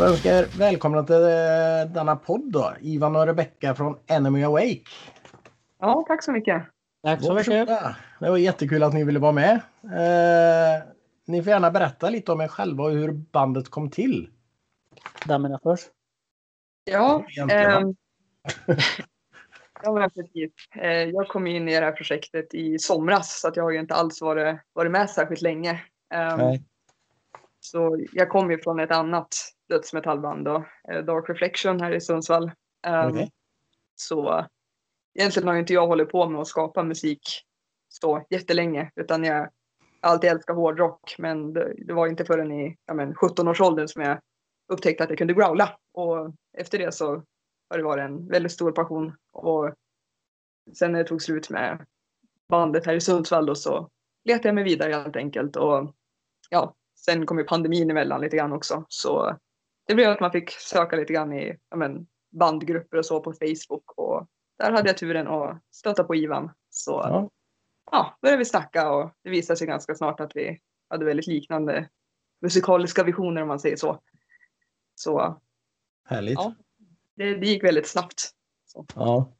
Jag önskar er välkomna till eh, denna podd då. Ivan och Rebecka från Enemy Awake. Ja, tack så mycket. Tack så mycket. Det var jättekul att ni ville vara med. Eh, ni får gärna berätta lite om er själva och hur bandet kom till. Damerna först. Ja, ehm, ja men precis. Eh, jag kom in i det här projektet i somras så att jag har ju inte alls varit, varit med särskilt länge. Nej. Så jag kom ju från ett annat dödsmetallband då, eh, Dark Reflection här i Sundsvall. Ehm, Okej. Så egentligen har ju inte jag hållit på med att skapa musik så jättelänge utan jag alltid älskat hårdrock men det, var inte förrän i ja, men, 17-årsåldern som jag upptäckte att jag kunde growla. Och efter det så har det varit en väldigt stor passion. Och sen när det tog slut med bandet här i Sundsvall då så letade jag mig vidare helt enkelt. Och ja, sen kom ju pandemin emellan lite grann också. Så det blev att man fick söka lite grann i ja, men, bandgrupper och så på Facebook och där hade jag turen att stöta på Ivan. Så Ja. ja, började vi snacka och det visade sig ganska snart att vi hade väldigt liknande musikaliska visioner om man säger så. Så Härligt. Ja. det, det gick väldigt snabbt. Ja.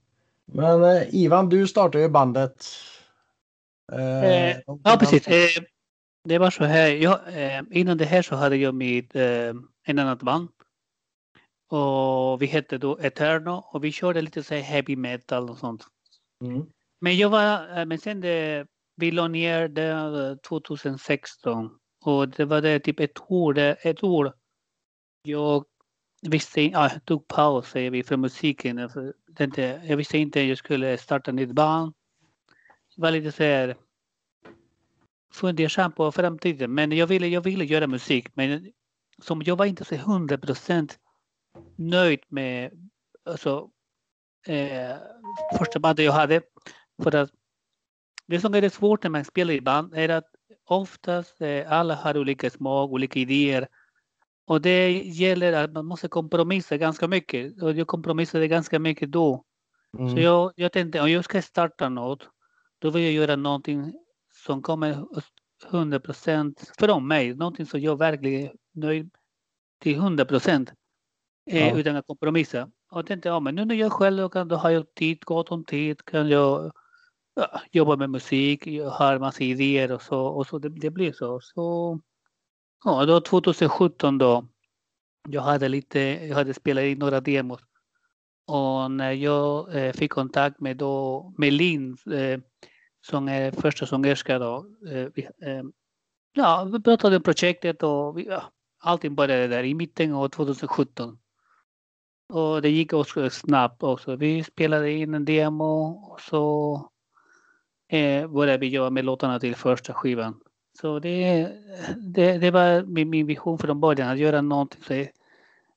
Men eh, Ivan, du startade ju bandet. eh, Eh, Ja, precis. Det var så här. Jag, eh, innan det här så hade jag med eh, en annat band. Och vi hette då Eterno och vi körde lite så här heavy metal och sånt. Mm. Men jag var, eh, men sen det, vi la ner det eh, 2016 och det var det typ ett år, ett år. Jag visste inte, ja, jag tog paus säger vi för musiken. För det, jag visste inte jag skulle starta nytt band. Det var lite så här fundersam på framtiden. Men jag ville, jag ville göra musik. Men som jag var inte så hundra procent nöjd med alltså, eh, första bandet jag hade. För att det som är det svårt när man spelar i band är att oftast eh, alla har olika smak, olika idéer. Och det gäller att man måste kompromissa ganska mycket. Och jag kompromissade ganska mycket då. Mm. Så jag, jag tänkte om jag ska starta något, då vill jag göra någonting som kommer 100 procent från mig. Någonting som jag verkligen är nöjd till 100 procent. Eh, Ja. Utan att kompromissa. Och jag tänkte, ja men nu när jag själv kan, då har jag tid, gott om tid, kan jag ja, jobba med musik, jag har massa idéer och så. Och så det, det blir så. Så ja, då 2017 då, jag hade lite, jag hade spelat in några demos. Och när jag eh, fick kontakt med då Melin eh, som är första sångerska då. Eh, vi, eh, ja, vi pratade om projektet och vi, ja, allting började där i mitten av 2017. Och det gick också snabbt också. Vi spelade in en demo och så eh, började vi jobba med låtarna till första skivan. Så det, det, det var min, min vision från början, att göra någonting så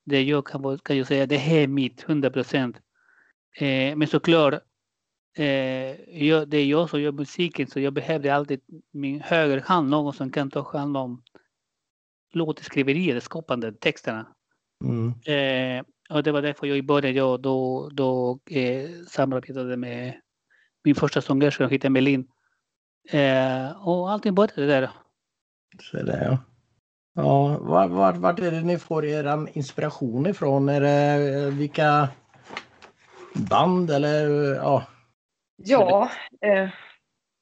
det jag kan, kan jag säga, det här är mitt, 100 procent. Eh, men såklart, eh, jag, det är jag som gör musiken så jag behövde alltid min högerhand, någon som kan ta hand om låtskriveriet, skapandet, texterna. Mm. Eh, och det var därför jag i början jag då, då eh, samarbetade med min första sångerska heter Melin. Eh, och allting började där. Så det ja. Ja, var, var, vart är det ni får er inspiration ifrån? Är det eh, vilka band eller ja? Ja, eh,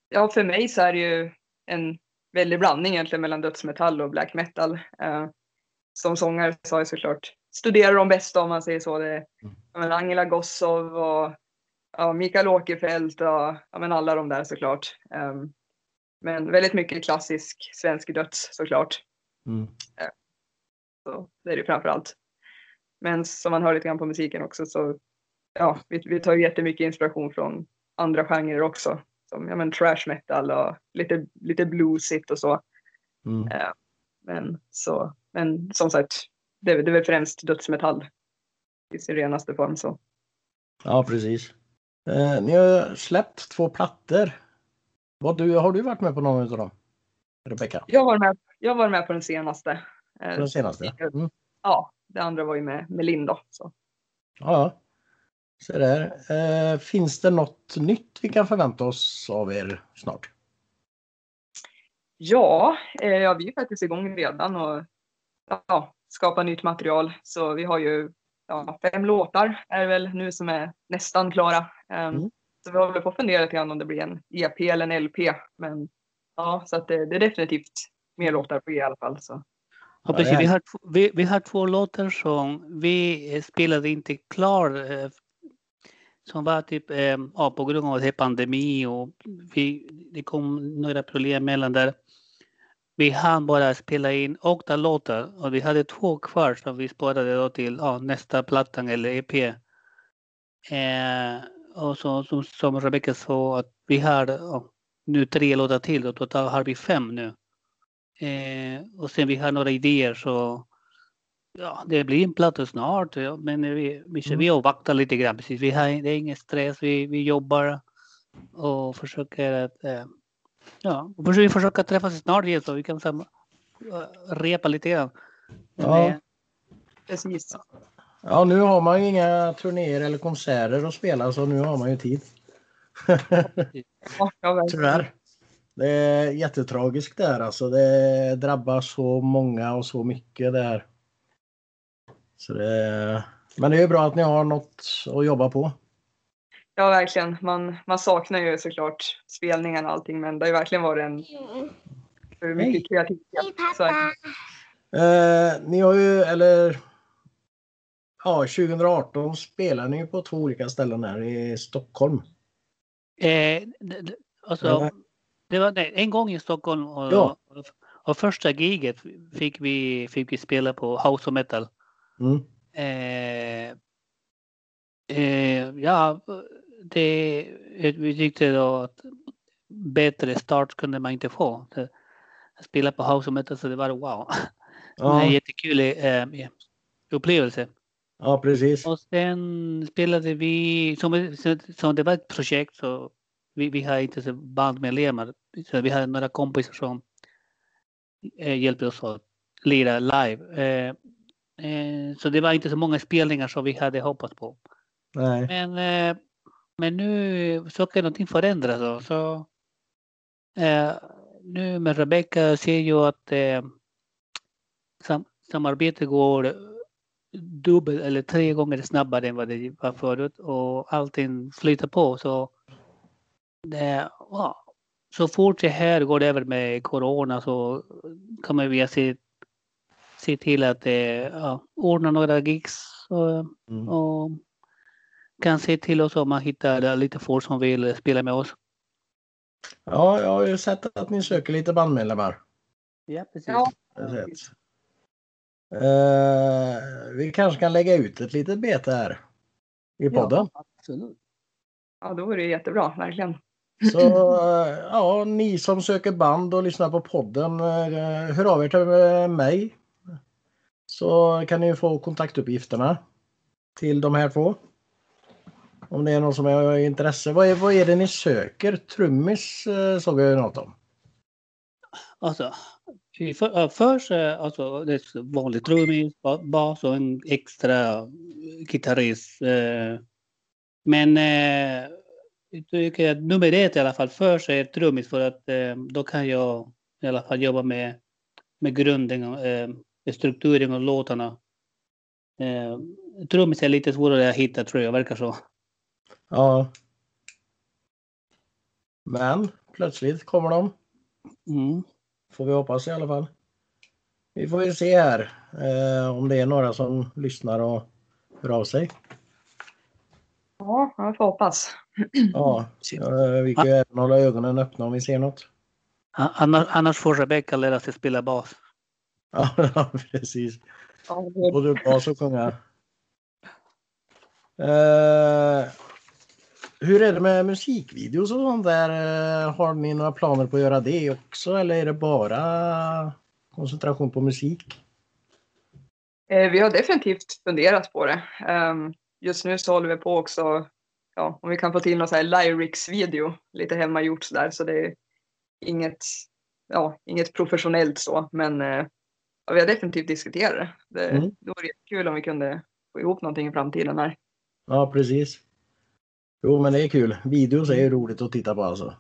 ja, för mig så är det ju en väldig blandning egentligen mellan dödsmetall och black metal. Eh, som sångare så har jag såklart studerat de bästa om man säger så. Det ja, men Angela Gossow och ja, Mikael Åkerfeldt och ja, men alla de där såklart. Eh, men väldigt mycket klassisk svensk döds såklart. Mm. Så det är det framför allt. Men som man hör lite grann på musiken också så ja, vi, vi tar jättemycket inspiration från andra genrer också. Som ja, men trash metal och lite, lite bluesigt och så. Mm. Men, så, men som sagt, det, det är väl främst dödsmetall i sin renaste form. Så. Ja, precis. Eh, ni har släppt två plattor. Vad du, har du varit med på någon av dem? Rebecka? Jag var med, jag var med på den senaste. Eh, Den senaste? Mm. Ja, det andra var ju med, med Linn då. Så. Ja. Så där. Eh, finns det något nytt vi kan förvänta oss av er snart? Ja, eh, ja, vi är faktiskt igång redan och ja, skapa nytt material. Så vi har ju ja, fem låtar är väl nu som är nästan klara. Um, Mm. Så vi håller på att fundera lite grann om det blir en EP eller en LP. Men ja, så att det, det är definitivt mer låtar på G i alla fall. Så. Ja, precis. Vi, har, vi, vi har två låtar som vi eh, spelade inte klar. Som var typ eh, ja, på grund av det pandemi och vi, det kom några problem mellan där. Vi hann bara spela in åtta låtar och vi hade två kvar som vi sparade då till ja, nästa plattan eller EP. Eh, och så, som, som Rebecca sa att vi har ja, nu tre låtar till och totalt har vi fem nu. Eh, och sen vi har några idéer så ja, det blir en platta snart. Ja, men vi, vi, Mm. vi avvaktar lite grann. Precis. Vi har, det är ingen stress. Vi, vi jobbar och försöker att eh, ja, vi försöker träffas snart igen så vi kan sam, eh, repa lite grann. Men, Ja. Precis. Ja, nu har man ju inga turnéer eller konserter att spela så nu har man ju tid. Tyvärr. Det är jättetragiskt där alltså. Det drabbar så många och så mycket där. Så det, men det är ju bra att ni har något att jobba på. Ja, verkligen. Man, man saknar ju såklart spelningen och allting, men det har ju verkligen varit en för Hej. mycket kreativitet. Så, Eh, ni har ju, eller ja, 2018 spelar ni ju på två olika ställen här i Stockholm. eh, alltså, det var nej, en gång i Stockholm och, Ja. och, och första giget fick vi, fick vi spela på House of Metal. Mm. Eh, eh, ja, det, vi tyckte då att bättre start kunde man inte få. Att spela på House Metal så det var wow. Var en Ja, jättekul eh, upplevelse. ja, precis. Och sen spelade vi, som, som det var ett projekt så vi, vi har inte så bandmedlemmar. Så vi har några kompisar som eh, hjälpte oss att lira live. Eh, så det var inte så många spelningar som vi hade hoppats på. Nej. Men, eh, men nu saker någonting förändras. Då, så, eh, nu med Rebecca ser jag att eh, sam, samarbete går dubbelt eller tre gånger snabbare än vad det var förut och allting flyter på. Så, det, ja, så fort det här går över med corona så kommer vi att se, se till att eh, ja, ordna några gigs och, Mm. och kan se till oss om man hittar lite folk som vill spela med oss. Ja, jag har ju sett att ni söker lite bandmedlemmar. Ja, precis. Ja. jag sett. Eh, vi kanske kan lägga ut ett litet bete här i podden. Ja, absolut. ja, då är det jättebra, verkligen. Så eh, ja, ni som söker band och lyssnar på podden, hör av er till mig. Så kan ni få kontaktuppgifterna till de här två. Om det är någon som har intresse. Vad är, vad är det ni söker? Trummis eh, såg jag ju något om. Alltså, i för, först alltså, det är vanlig trummis, bas och en extra gitarrist. Eh. Men eh, jag tycker att nummer ett i alla fall först är trummis för att då kan jag i alla fall jobba med, med grunden, strukturen och låtarna. Eh, trummis är lite svårare att hitta tror jag, verkar så. Ja. Men plötsligt kommer de. Mm. Får vi hoppas i alla fall. Vi får ju se här eh, om det är några som lyssnar och hör av sig. Ja, jag får hoppas. Ja, eh, vi kan ju även hålla ögonen öppna om vi ser något. Annars, annars får Rebecca lära sig spela bas. Ja, precis. Ja, det- Både bas och sjunga. Eh, hur är det med musikvideos och sånt där? Eh, har ni några planer på att göra det också eller är det bara koncentration på musik? Eh, Vi har definitivt funderat på det. Ehm, Just nu så håller vi på också, ja, om vi kan få till någon så här lyrics-video, lite hemmagjort sådär, så det är inget, ja, inget professionellt så, men ja, vi har definitivt diskuterat det. Det, Mm. det vore kul om vi kunde få ihop någonting i framtiden här. Ja, precis. Jo, men det är kul. Videos är ju roligt att titta på alltså.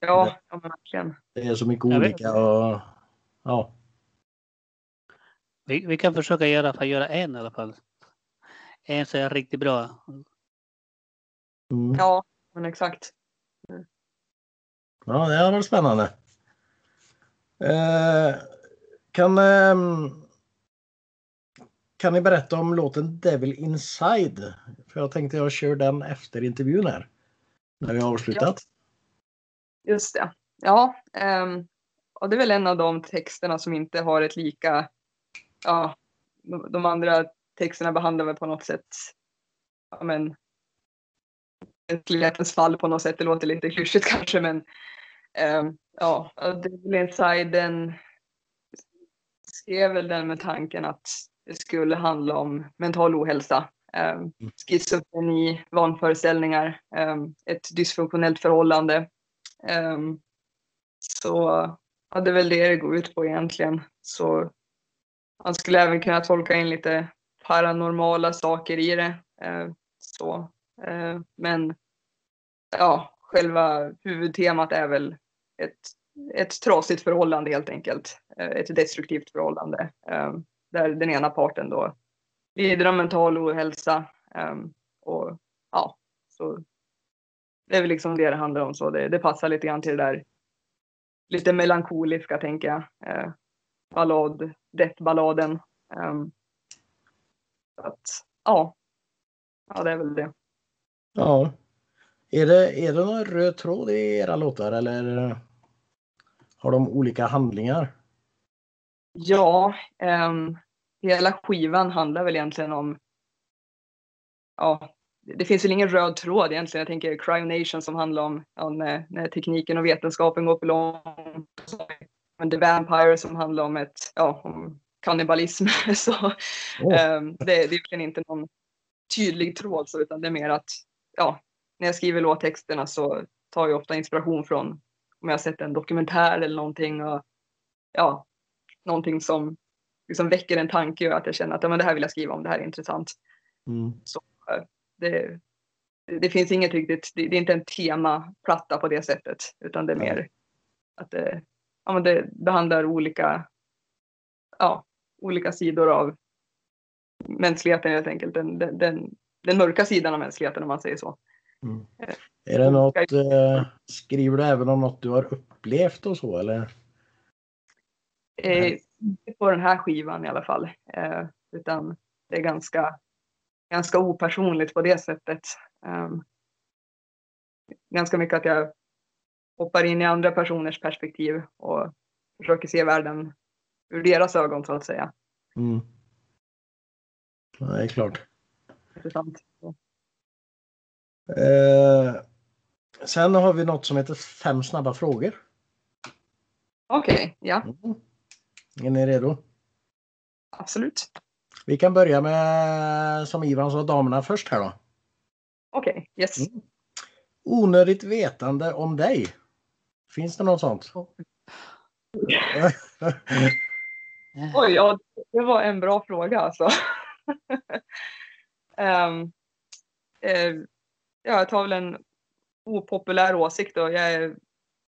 Ja, ja men verkligen. Det är så mycket olika och ja. Vi, vi kan försöka göra, för göra en i alla fall. En som är riktigt bra. Mm. Ja, men exakt. Ja, det har varit spännande. Eh, kan, ehm, kan ni berätta om låten Devil Inside? För jag tänkte jag kör den efter intervjun här. När vi har avslutat. Just det. Ja, um, och det är väl en av de texterna som inte har ett lika... Ja, de, andra texterna behandlar väl på något sätt ja, men, mänsklighetens fall på något sätt. Det låter lite klyschigt kanske, men um, ja, Devil Inside den skrev väl den med tanken att det skulle handla om mental ohälsa, eh, schizofreni, vanföreställningar, eh, ett dysfunktionellt förhållande. Eh, så ja, det är väl det det går ut på egentligen. Så man skulle även kunna tolka in lite paranormala saker i det. Så. Men ja, själva huvudtemat är väl ett, ett trasigt förhållande helt enkelt. Eh, ett destruktivt förhållande. Eh, där den ena parten då lider av mental ohälsa. Eh, och ja, så det är väl liksom det det handlar om. Så det, det passar lite grann till det där lite melankoliska tänker jag. Ballad, deathballaden. Att, ja. ja, det är väl det. Ja. Är det, är det någon röd tråd i era låtar eller har de olika handlingar? Ja, um, hela skivan handlar väl egentligen om ja, det finns väl ingen röd tråd egentligen. Jag tänker Cryonation som handlar om ja, när, när, tekniken och vetenskapen går för långt. Men The Vampire som handlar om, ett, ja, om kannibalism. så, oh. um, det, det är verkligen inte någon tydlig tråd så, utan det är mer att ja, när jag skriver låttexterna så tar jag ofta inspiration från om jag har sett en dokumentär eller någonting. Och, ja, någonting som liksom väcker en tanke och att jag känner att ja, men det här vill jag skriva om, det här är intressant. Mm. Så, eh, det, det finns inget riktigt, det, det, är inte en temaplatta på det sättet, utan det är mer att det, ja, men det behandlar olika, ja, olika sidor av mänskligheten helt enkelt. Den, den, den, den mörka sidan av mänskligheten om man säger så. Mm. Är det något, eh, skriver du även om något du har upplevt och så eller? Eh, inte på den här skivan i alla fall. Eh, utan det är ganska, ganska opersonligt på det sättet. Um, ganska mycket att jag hoppar in i andra personers perspektiv och försöker se världen ur deras ögon så att säga. Mm. Ja, det är klart. Intressant. Eh, sen har vi något som heter fem snabba frågor. Okej, okay, ja. Mm. Är ni redo? Absolut. Vi kan börja med som Ivan sa, damerna först här då. Okej, okay, yes. Mm. Onödigt vetande om dig. Finns det något sånt? Oj, ja, det var en bra fråga alltså. um, uh, jag tar väl en opopulär åsikt då. Jag är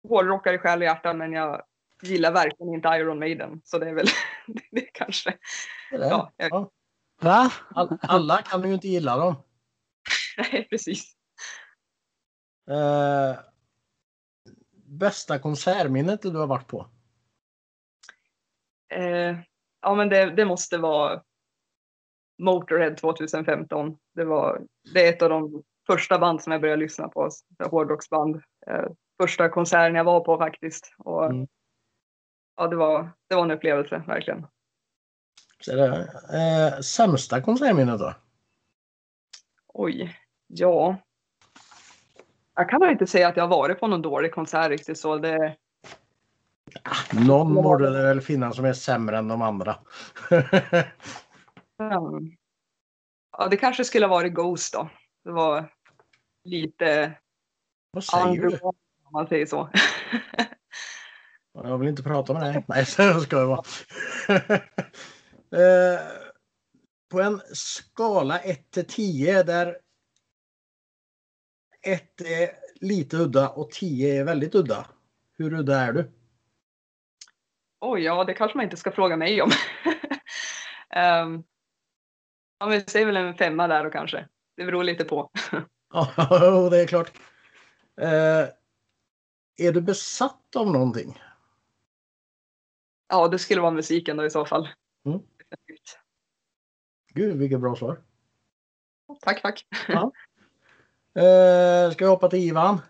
hårdrockare i själ och hjärta men jag gillar verkligen inte Iron Maiden. Så det är väl det är kanske. Det är ja, jag... ja. Va? All, alla kan ju inte gilla dem. Nej, precis. Uh, bästa konsertminnet du har varit på? Uh, ja, men det, det, måste vara Motorhead 2015. Det, var, det är ett av de första band som jag började lyssna på. Hårdrocksband. Uh, första konserten jag var på faktiskt. Och, mm ja, det var, det var en upplevelse verkligen. Så det, eh, sämsta konsertminnet då? Oj, ja. Jag kan inte säga att jag har varit på någon dålig konsert riktigt så. Det... Någon borde det väl finnas som är sämre än de andra. ja, det kanske skulle ha varit Ghost då. Det var lite... Vad säger du? Om man säger så. Jag vill inte prata med dig. Nej, så ska det vara. Eh, på en skala 1 till 10 där 1 är lite udda och 10 är väldigt udda. Hur udda är du? Oj, ja det kanske man inte ska fråga mig om. Um, ja, men vi säger väl en femma där och kanske. Det beror lite på. Ja, det är klart. Eh, är du besatt av någonting? Ja, det skulle vara musiken då i så fall. Mm. Gud, vilket bra svar. Tack, tack. Ja. Eh, ska vi hoppa till Ivan?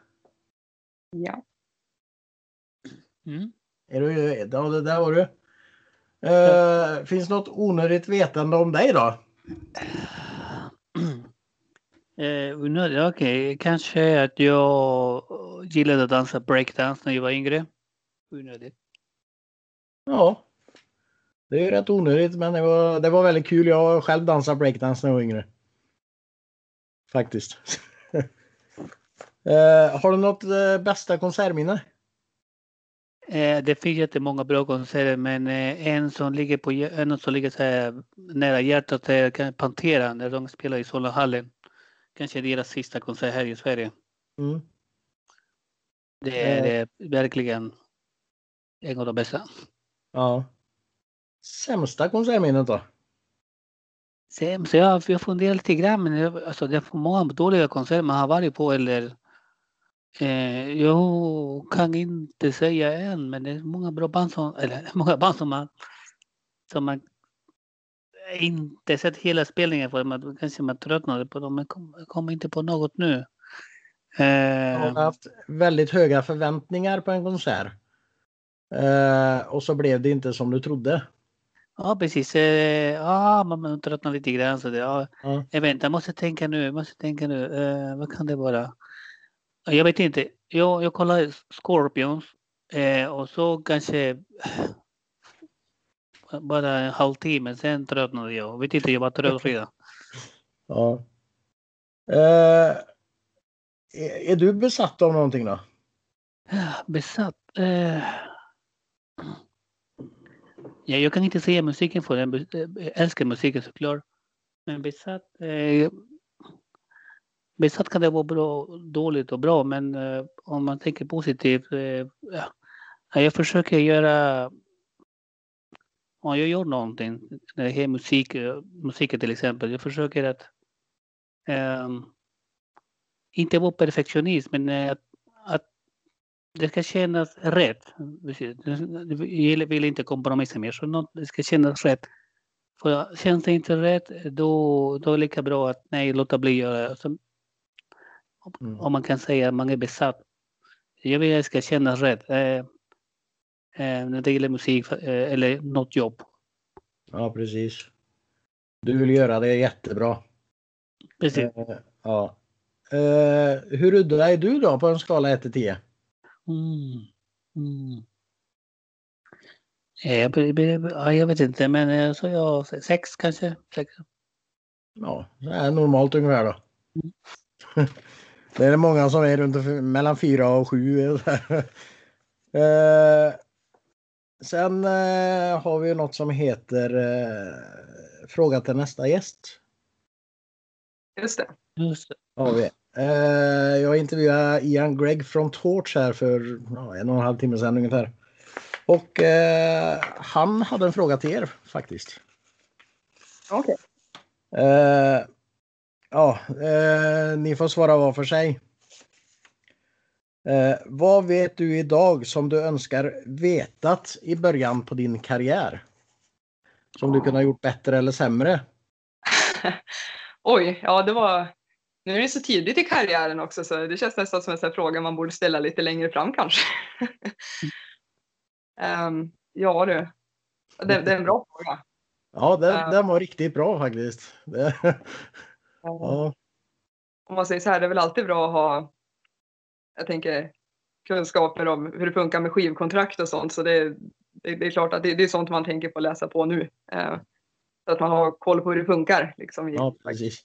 Ja. Mm. Är du, ja, det där var du. Eh, finns något onödigt vetande om dig då? Eh, onödigt? Okej, kanske att jag gillade att dansa breakdance när jag var yngre. Onödigt. Ja. Det är rätt onödigt men det var, det var väldigt kul. Jag har själv dansat breakdance när jag var yngre. Faktiskt. eh, har du något eh, bästa konsertminne? Eh, det finns jättemånga bra konserter men eh, en som ligger, på, en som ligger så nära hjärtat är Pantera när de spelar i Solnahallen. Kanske deras sista konsert här i Sverige. Mm. Det är, Eh. det är verkligen en av de bästa. Ja. Sämsta konsertminnet då? Så jag, jag funderar lite grann, men jag, alltså, det är för många dåliga konserter man har varit på eller eh, jag kan inte säga än, men det är många bra band som, eller många band som man, som man inte sett hela spelningen för man kanske man tröttnade på dem, men kommer kom inte på något nu. Jag Eh, har haft väldigt höga förväntningar på en konsert. Eh, och så blev det inte som du trodde. ja, precis. Eh, ja, man, tröttnar lite grann. Så det, ja, Ja. Jag inte, jag måste tänka nu. Måste tänka nu. Eh, vad kan det vara? Jag vet inte. Jag, jag kollade Scorpions eh, och så kanske bara en halvtimme. Sen tröttnade jag. Jag vet inte, jag var trött redan. Ja. Eh, är, är du besatt av någonting då? Besatt? Eh, ja, jag kan inte säga musiken för den. Jag älskar musiken såklart. Men besatt? Eh, besatt kan det vara bra, dåligt och bra. Men eh, om man tänker positivt. Eh, ja. Jag försöker göra om jag gör någonting, när det är musik, eh, musiken till exempel, jag försöker att eh, inte vara perfektionist, men eh, att det ska kännas rätt. Jag vill inte kompromissa mer, så det ska kännas rätt. För känns det inte rätt, då, då är det lika bra att nej, låta bli göra. Så, Mm. Om man kan säga att man är besatt. Jag vill att det ska kännas rätt. Eh, eh, när det gäller musik eh, eller något jobb. Ja, precis. Du vill göra det jättebra. Precis. Eh, ja. Eh, hur udda är du då på en skala 1 till 10? Mm. Mm. Eh, ja, jag vet inte, men eh, så jag sex kanske. Sex. Ja, det är normalt ungefär då. Mm. Det är många som är runt mellan 4 och 7. eh, sen eh, har vi något som heter eh, Fråga till nästa gäst. Just det. Just det. Har vi. Eh, jag intervjuade Ian Gregg från Torch här för ja, en och en halv timme sedan ungefär. Och eh, han hade en fråga till er faktiskt. Okej. Eh, ja, ni får svara var för sig. Vad vet du idag som du önskar vetat i början på din karriär? Som du kunde ha gjort bättre eller sämre? Oj, ja det var... Nu är det så tidigt i karriären också så det känns nästan som en sån fråga man borde ställa lite längre fram kanske. Ehm, ja du, det, det är en bra fråga. Ja, den, Ja. den var riktigt bra faktiskt. Ja, Om man säger så här, det är väl alltid bra att ha, jag tänker, kunskaper om hur det funkar med skivkontrakt och sånt. Så det, det, det är klart att det, det är sånt man tänker på att läsa på nu. Eh, så att man har koll på hur det funkar. Liksom, i, ja, precis.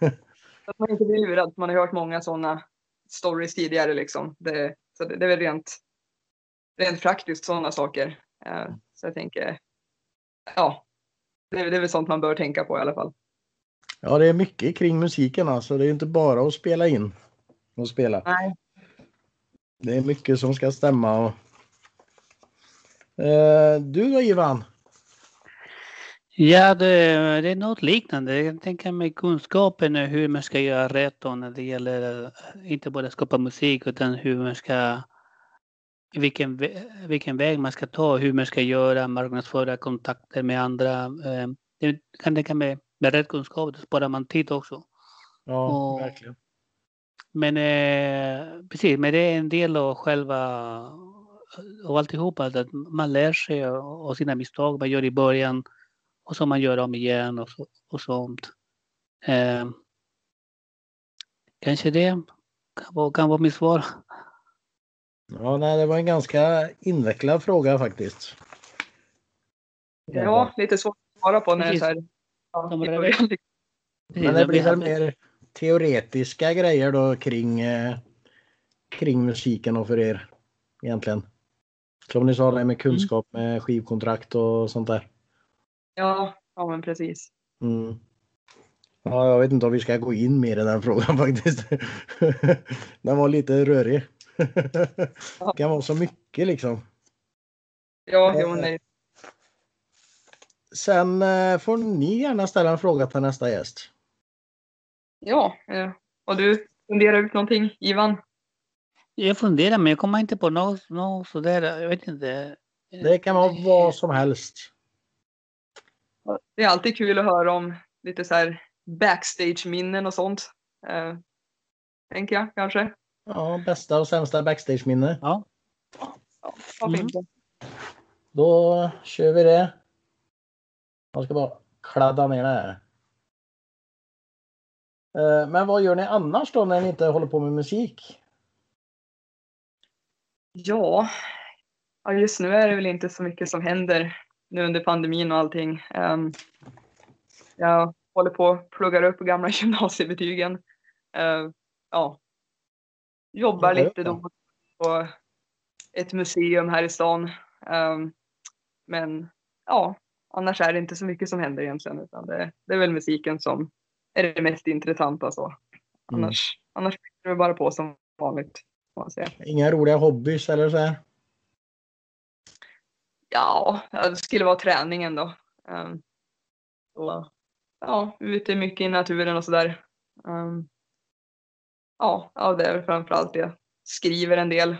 Att man inte blir lurad. Man har hört många sådana stories tidigare. Liksom. Det, så det, det är väl rent, rent praktiskt sådana saker. Eh, så jag tänker, ja, det, det är väl sånt man bör tänka på i alla fall. Ja, det är mycket kring musiken alltså. Det är inte bara att spela in och spela. Nej. Det är mycket som ska stämma. Och... Eh, du då Ivan? Ja, det, det är något liknande. Jag tänker med kunskapen hur man ska göra rätt då när det gäller eh, inte bara skapa musik utan hur man ska vilken, vilken väg man ska ta, hur man ska göra, marknadsföra kontakter med andra. Eh, det kan tänka mig med rätt kunskap, sparar man tid också. Ja, och, verkligen. Men eh, precis, men det är en del av själva och alltihopa, att man lär sig av sina misstag man gör i början och så man gör om igen och, så, och sånt. Eh, kanske det kan vara, kan vara mitt svar. Ja, nej, det var en ganska invecklad fråga faktiskt. Ja, lite svårt att svara på när det är så här. Ja, Men det blir väl mer teoretiska grejer då kring, eh, kring musiken och för er egentligen. Som ni sa, det med kunskap med skivkontrakt och sånt där. Ja, ja men precis. Mm. Ja, jag vet inte om vi ska gå in mer i den frågan faktiskt. den var lite rörig. det kan vara så mycket liksom. Ja, jo, nej. Sen eh, får ni gärna ställa en fråga till nästa gäst. Ja, eh, och du funderar ut någonting, Ivan? Jag funderar, men jag kommer inte på något, något sådär. Jag vet inte. Det kan vara vad som helst. Det är alltid kul att höra om lite så här backstage-minnen och sånt. Eh, tänker jag kanske. Ja, bästa och sämsta backstage-minne. Ja. ja mm. Då kör vi det. Jag ska bara kladda ner det här. Eh, men vad gör ni annars då när ni inte håller på med musik? Ja, just nu är det väl inte så mycket som händer nu under pandemin och allting. Ehm, jag håller på att plugga upp gamla gymnasiebetygen. Ehm, ja, jobbar lite då på ett museum här i stan. Ehm, men ja, annars är det inte så mycket som händer egentligen utan det, det är väl musiken som är det mest intressanta så. Annars, mm. annars är det bara på som vanligt. Inga roliga hobbys eller så här? Ja, det skulle vara träningen då. Um, så, ja, ute mycket i naturen och sådär. Um, ja, ja, det är framförallt det. Skriver en del.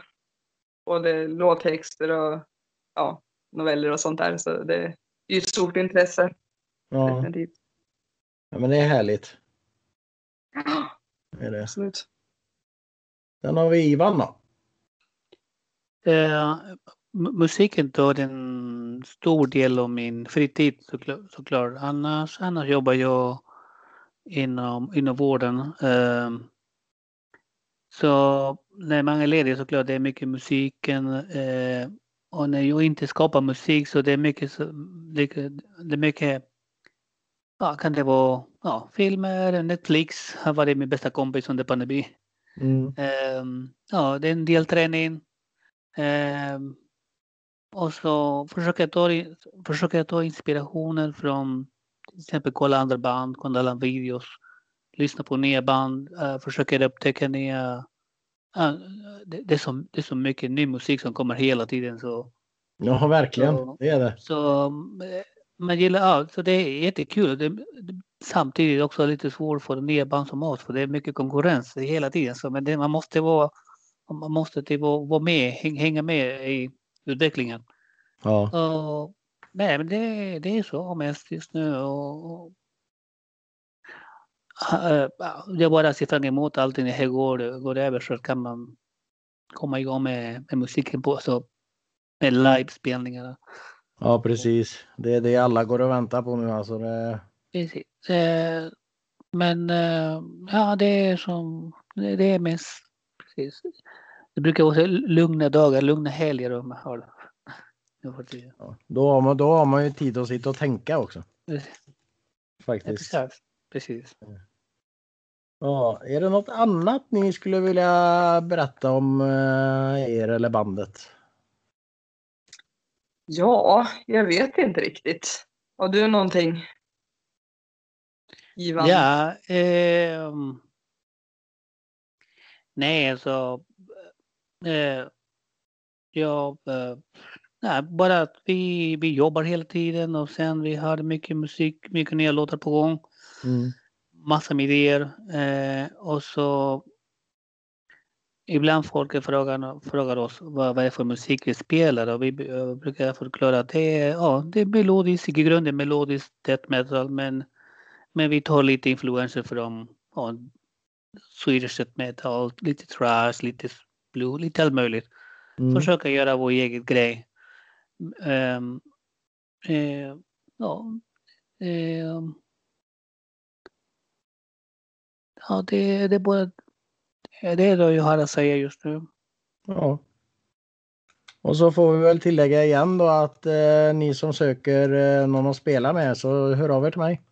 Både låttexter och ja, noveller och sånt där. Så det är ju ett stort intresse. Ja. Definitivt. ja, men det är härligt. Ja, är det. absolut. Sen har vi Ivan då. Eh, musiken tar en stor del av min fritid såklart. Annars, annars jobbar jag inom, inom vården. Eh, så när man är ledig såklart det är mycket musiken. Eh, och när jag inte skapar musik så det är mycket, det är mycket ja, kan det vara ja, filmer, Netflix har varit min bästa kompis under pandemin. Mm. Um, ja, det är en del träning. Och så försöker jag, ta, försöker jag ta inspirationer från till exempel kolla andra band, kolla andra videos, lyssna på nya band, uh, försöker upptäcka nya... Uh, det, det, är så, det är så mycket ny musik som kommer hela tiden. Så, ja, verkligen. Så, det är det. Så eh, man gillar, ja, så det är jättekul. Det, det, samtidigt också lite svårt för nya band som oss, för det är mycket konkurrens hela tiden. Så, men det, man måste vara, man måste typ vara med, hänga med i utvecklingen. Ja. Och, nej, men det, det är så mest just nu. Och, och, jag bara ser fram emot allting det här går, går över så kan man komma igång med, med musiken på, så med livespelningarna. Ja precis. Det är det alla går och väntar på nu alltså. Det... Precis. Eh, men eh, ja det är som, det är mest precis. Det brukar vara lugna dagar, lugna helger om man har Ja, då, har man, då har man ju tid att sitta och tänka också. Faktiskt. Ja, precis. Ja, är det något annat ni skulle vilja berätta om eh, er eller bandet? Ja, jag vet inte riktigt. Har du någonting? Ivan? Ja. Eh, nej, alltså. Eh, jag, eh, Nej, bara att vi, vi jobbar hela tiden och sen vi har mycket musik, mycket nya låtar på gång. Mm. Massa med idéer. Eh, och så ibland folk frågar, frågar oss vad, vad är det för musik vi spelar och vi eh, brukar förklara att det är, ja, det är melodiskt, i grunden melodiskt death metal men, men vi tar lite influenser från ja, Swedish death metal, lite trash, lite blue, lite allt möjligt. Mm. Försöka göra vår egen grej. Ehm, eh, ja, ehm, ja det, det är bara det är det jag har att säga just nu. Ja. Och så får vi väl tillägga igen då att eh, ni som söker eh, någon att spela med så hör av er till mig.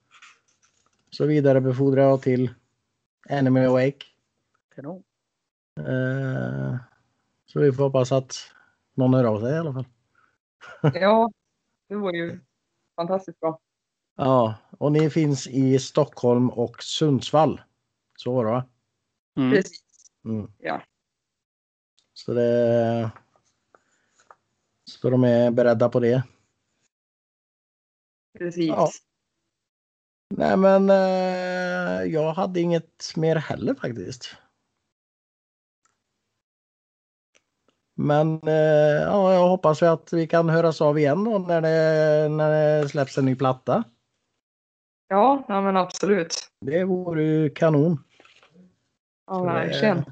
Så vidarebefordrar jag till Enemy Awake. Kanon. Eh, så vi får hoppas att någon hör av sig i alla fall. Ja, det var ju fantastiskt bra. Ja, och ni finns i Stockholm och Sundsvall. Så var det va? Mm. Precis. Mm. Ja. Så det... Så de är beredda på det. Precis. Ja. Nej men eh, jag hade inget mer heller faktiskt. Men eh, ja, jag hoppas ju att vi kan höras av igen då när det, när det släpps en ny platta. Ja, ja men absolut. Det vore ju kanon. Ja, verkligen.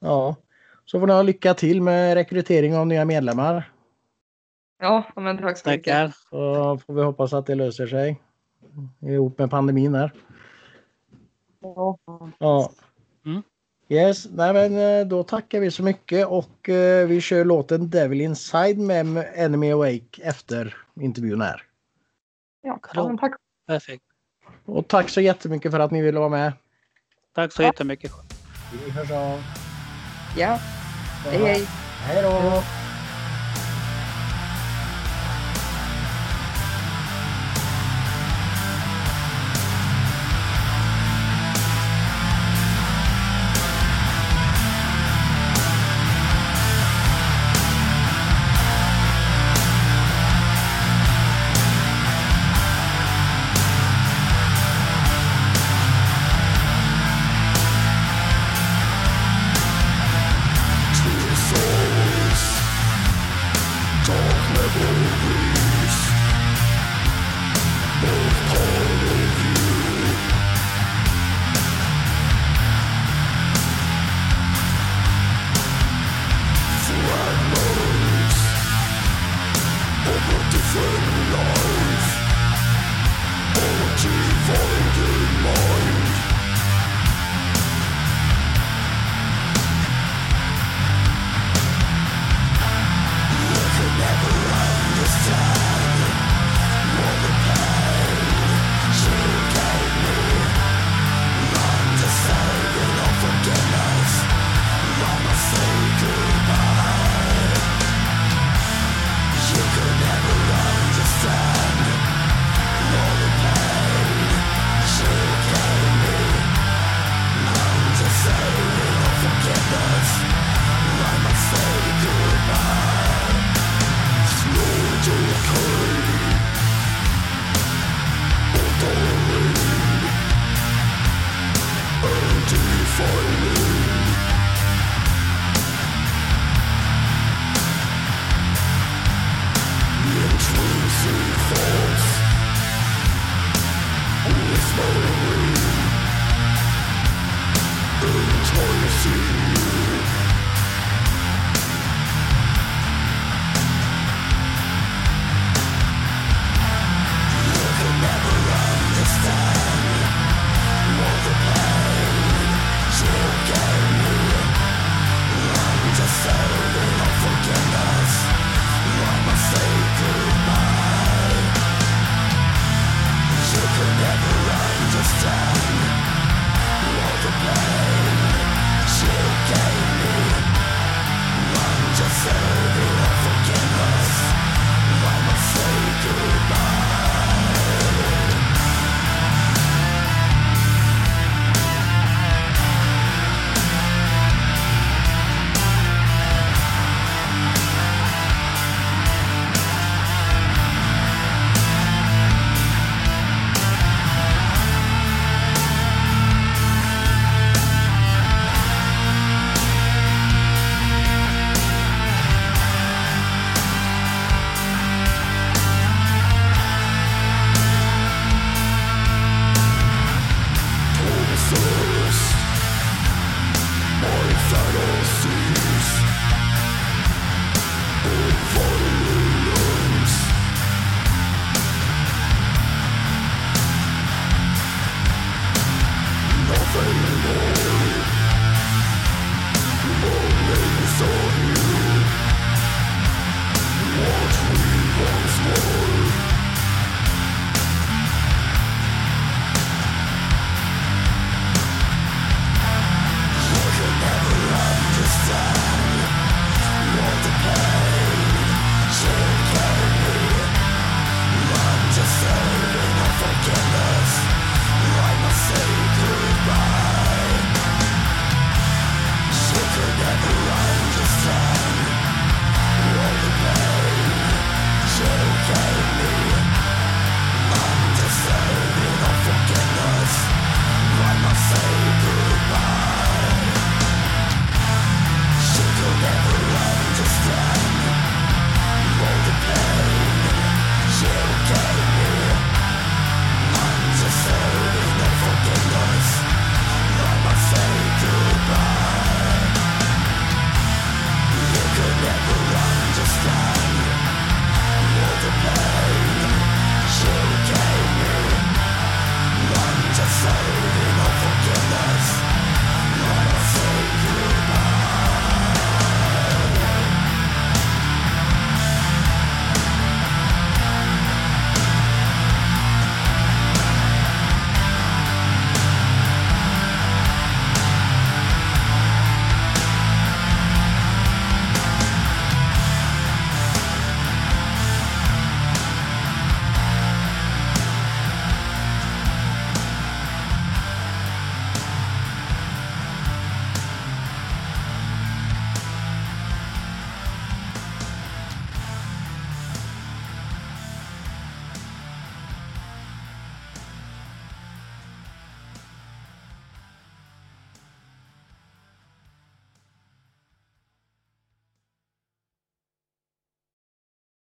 Ja, så får ni ha lycka till med rekrytering av nya medlemmar. Ja, ja, men tack så mycket. Tackar. Så får vi hoppas att det löser sig. Ihop med pandemin här. Ja. Ja. Yes, nej men eh, då tackar vi så mycket och eh, vi kör låten Devil Inside med Enemy Awake efter intervjun här. Ja, men tack. Perfekt. Och tack så jättemycket för att ni ville vara med. Tack så jättemycket. Vi hörs av. Ja, hej hej. Hej då!